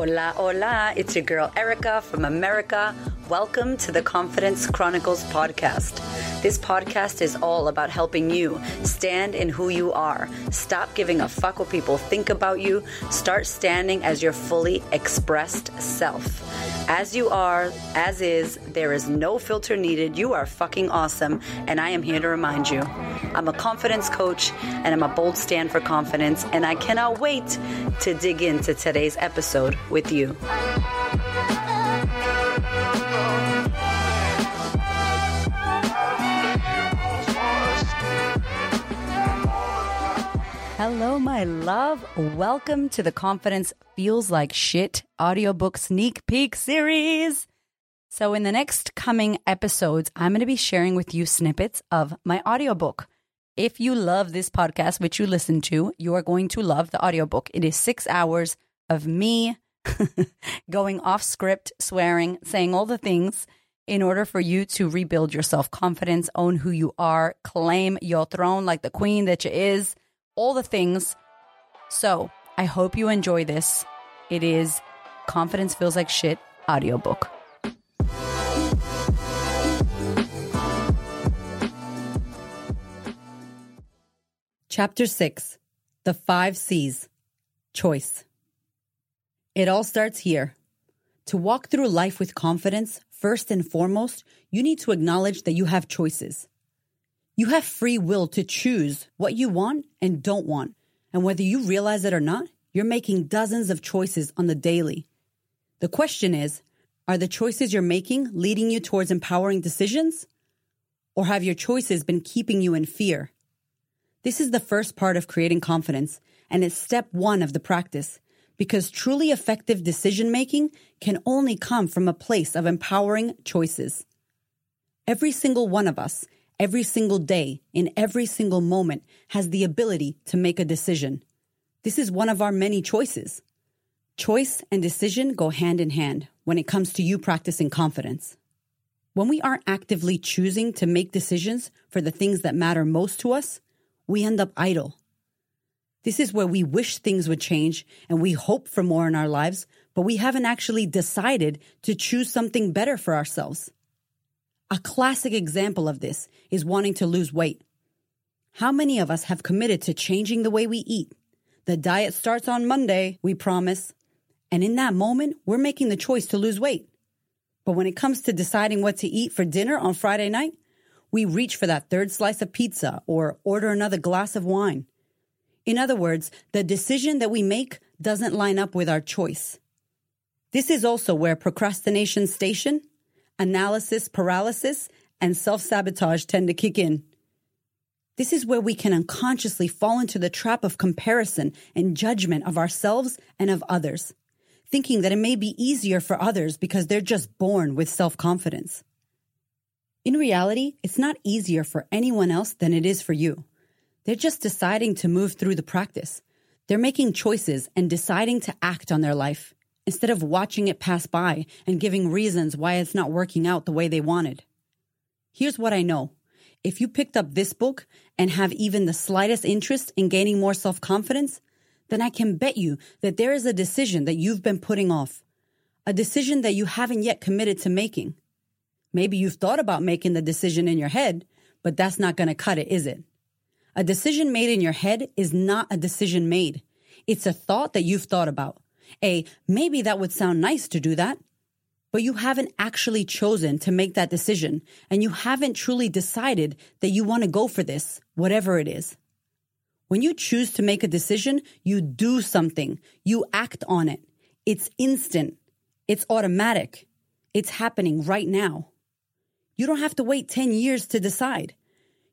Hola, hola. It's your girl Erika from America. Welcome to the Confidence Chronicles podcast. This podcast is all about helping you stand in who you are. Stop giving a fuck what people think about you. Start standing as your fully expressed self. As you are, as is, there is no filter needed. You are fucking awesome, and I am here to remind you. I'm a confidence coach, and I'm a bold stand for confidence, and I cannot wait to dig into today's episode with you. Hello, my love. Welcome to the Confidence Feels Like Shit audiobook sneak peek series. So, in the next coming episodes, I'm going to be sharing with you snippets of my audiobook. If you love this podcast, which you listen to, you are going to love the audiobook. It is six hours of me going off script, swearing, saying all the things in order for you to rebuild your self confidence, own who you are, claim your throne like the queen that you is all the things. So I hope you enjoy this. It is Confidence Feels Like Shit audiobook. Chapter 6 The Five C's Choice. It all starts here. To walk through life with confidence, first and foremost, you need to acknowledge that you have choices. You have free will to choose what you want and don't want. And whether you realize it or not, you're making dozens of choices on the daily. The question is, are the choices you're making leading you towards empowering decisions? Or have your choices been keeping you in fear? This is the first part of creating confidence, and it's step one of the practice, because truly effective decision making can only come from a place of empowering choices. Every single one of us every single day, in every single moment, has the ability to make a decision. This is one of our many choices. Choice and decision go hand in hand when it comes to you practicing confidence. When we aren't actively choosing to make decisions for the things that matter most to us, we end up idle. This is where we wish things would change and we hope for more in our lives, but we haven't actually decided to choose something better for ourselves. A classic example of this is wanting to lose weight. How many of us have committed to changing the way we eat? The diet starts on Monday, we promise. And in that moment, we're making the choice to lose weight. But when it comes to deciding what to eat for dinner on Friday night, we reach for that third slice of pizza or order another glass of wine. In other words, the decision that we make doesn't line up with our choice. This is also where procrastination station analysis paralysis, and self sabotage tend to kick in. This is where we can unconsciously fall into the trap of comparison and judgment of ourselves and of others, thinking that it may be easier for others because they're just born with self confidence. In reality, it's not easier for anyone else than it is for you. They're just deciding to move through the practice. They're making choices and deciding to act on their life instead of watching it pass by and giving reasons why it's not working out the way they wanted. Here's what I know. If you picked up this book and have even the slightest interest in gaining more self confidence, then I can bet you that there is a decision that you've been putting off, a decision that you haven't yet committed to making. Maybe you've thought about making the decision in your head, but that's not going to cut it, is it? A decision made in your head is not a decision made. It's a thought that you've thought about. A, maybe that would sound nice to do that, but you haven't actually chosen to make that decision and you haven't truly decided that you want to go for this, whatever it is. When you choose to make a decision, you do something, you act on it. It's instant. It's automatic. It's happening right now. You don't have to wait 10 years to decide.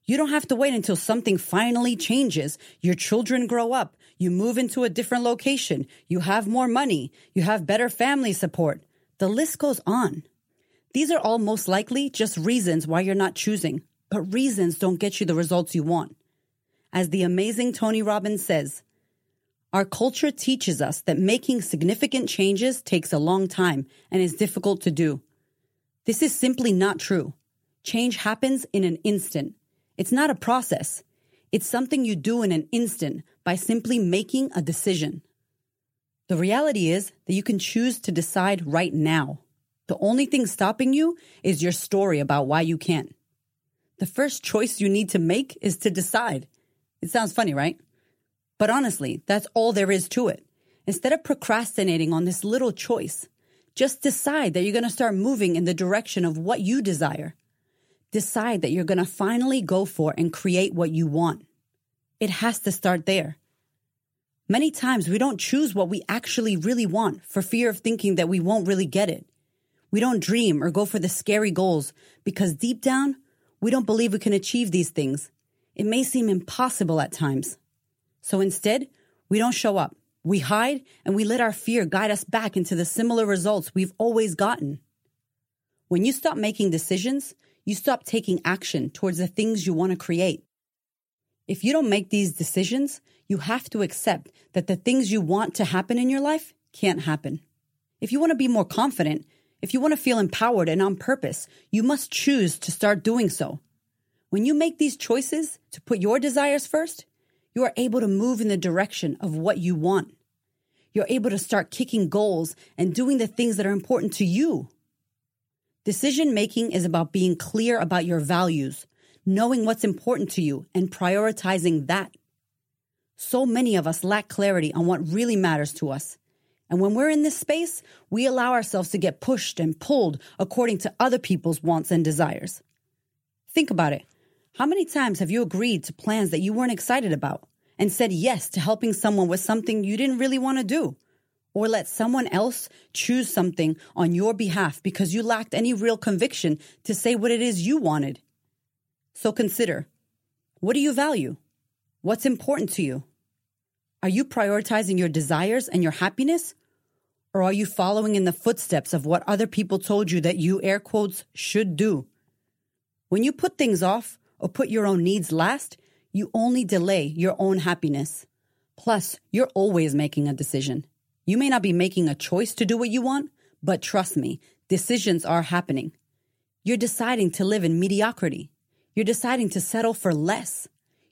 You don't have to wait until something finally changes. Your children grow up. You move into a different location. You have more money. You have better family support. The list goes on. These are all most likely just reasons why you're not choosing, but reasons don't get you the results you want. As the amazing Tony Robbins says, our culture teaches us that making significant changes takes a long time and is difficult to do. This is simply not true. Change happens in an instant. It's not a process. It's something you do in an instant by simply making a decision. The reality is that you can choose to decide right now. The only thing stopping you is your story about why you can't. The first choice you need to make is to decide. It sounds funny, right? But honestly, that's all there is to it. Instead of procrastinating on this little choice, just decide that you're going to start moving in the direction of what you desire. Decide that you're going to finally go for and create what you want. It has to start there. Many times we don't choose what we actually really want for fear of thinking that we won't really get it. We don't dream or go for the scary goals because deep down, we don't believe we can achieve these things. It may seem impossible at times. So instead, we don't show up. We hide and we let our fear guide us back into the similar results we've always gotten. When you stop making decisions, you stop taking action towards the things you want to create. If you don't make these decisions, you have to accept that the things you want to happen in your life can't happen. If you want to be more confident, if you want to feel empowered and on purpose, you must choose to start doing so. When you make these choices to put your desires first, you are able to move in the direction of what you want. You're able to start kicking goals and doing the things that are important to you. Decision making is about being clear about your values, knowing what's important to you, and prioritizing that. So many of us lack clarity on what really matters to us. And when we're in this space, we allow ourselves to get pushed and pulled according to other people's wants and desires. Think about it. How many times have you agreed to plans that you weren't excited about and said yes to helping someone with something you didn't really want to do? Or let someone else choose something on your behalf because you lacked any real conviction to say what it is you wanted? So consider what do you value? What's important to you? Are you prioritizing your desires and your happiness? Or are you following in the footsteps of what other people told you that you, air quotes, should do? When you put things off or put your own needs last, you only delay your own happiness. Plus, you're always making a decision. You may not be making a choice to do what you want, but trust me, decisions are happening. You're deciding to live in mediocrity. You're deciding to settle for less.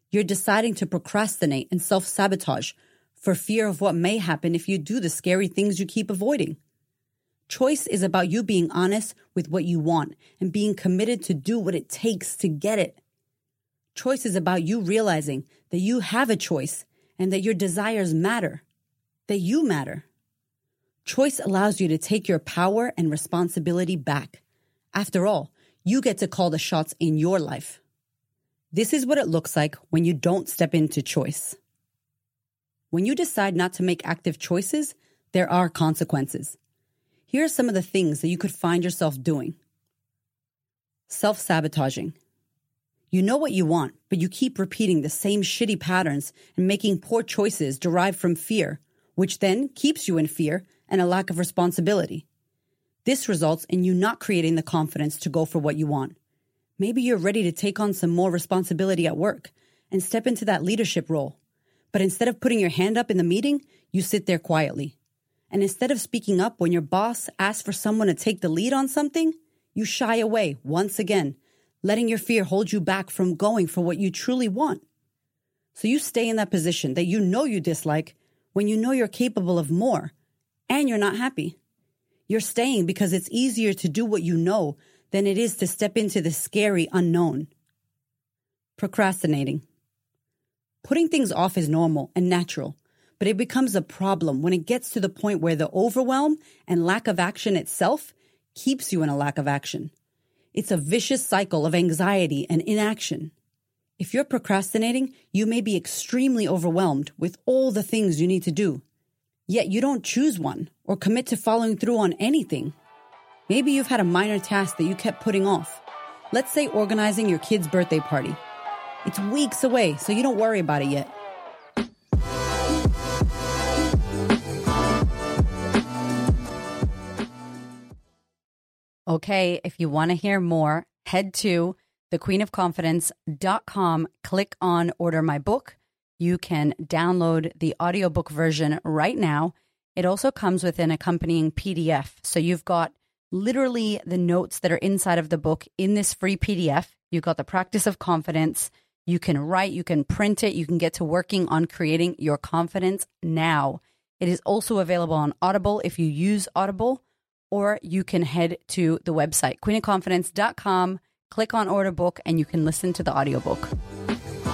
You're deciding to procrastinate and self sabotage for fear of what may happen if you do the scary things you keep avoiding. Choice is about you being honest with what you want and being committed to do what it takes to get it. Choice is about you realizing that you have a choice and that your desires matter, that you matter. Choice allows you to take your power and responsibility back. After all, you get to call the shots in your life. This is what it looks like when you don't step into choice. When you decide not to make active choices, there are consequences. Here are some of the things that you could find yourself doing self sabotaging. You know what you want, but you keep repeating the same shitty patterns and making poor choices derived from fear, which then keeps you in fear and a lack of responsibility. This results in you not creating the confidence to go for what you want. Maybe you're ready to take on some more responsibility at work and step into that leadership role. But instead of putting your hand up in the meeting, you sit there quietly. And instead of speaking up when your boss asks for someone to take the lead on something, you shy away once again, letting your fear hold you back from going for what you truly want. So you stay in that position that you know you dislike when you know you're capable of more and you're not happy. You're staying because it's easier to do what you know than it is to step into the scary unknown. Procrastinating. Putting things off is normal and natural, but it becomes a problem when it gets to the point where the overwhelm and lack of action itself keeps you in a lack of action. It's a vicious cycle of anxiety and inaction. If you're procrastinating, you may be extremely overwhelmed with all the things you need to do. Yet you don't choose one or commit to following through on anything. Maybe you've had a minor task that you kept putting off. Let's say organizing your kid's birthday party. It's weeks away, so you don't worry about it yet. Okay, if you want to hear more, head to thequeenofconfidence.com, click on order my book. You can download the audiobook version right now. It also comes with an accompanying PDF. So you've got literally the notes that are inside of the book in this free PDF. You've got the practice of confidence. You can write, you can print it, you can get to working on creating your confidence now. It is also available on Audible if you use Audible, or you can head to the website, queenofconfidence.com, click on order book, and you can listen to the audiobook.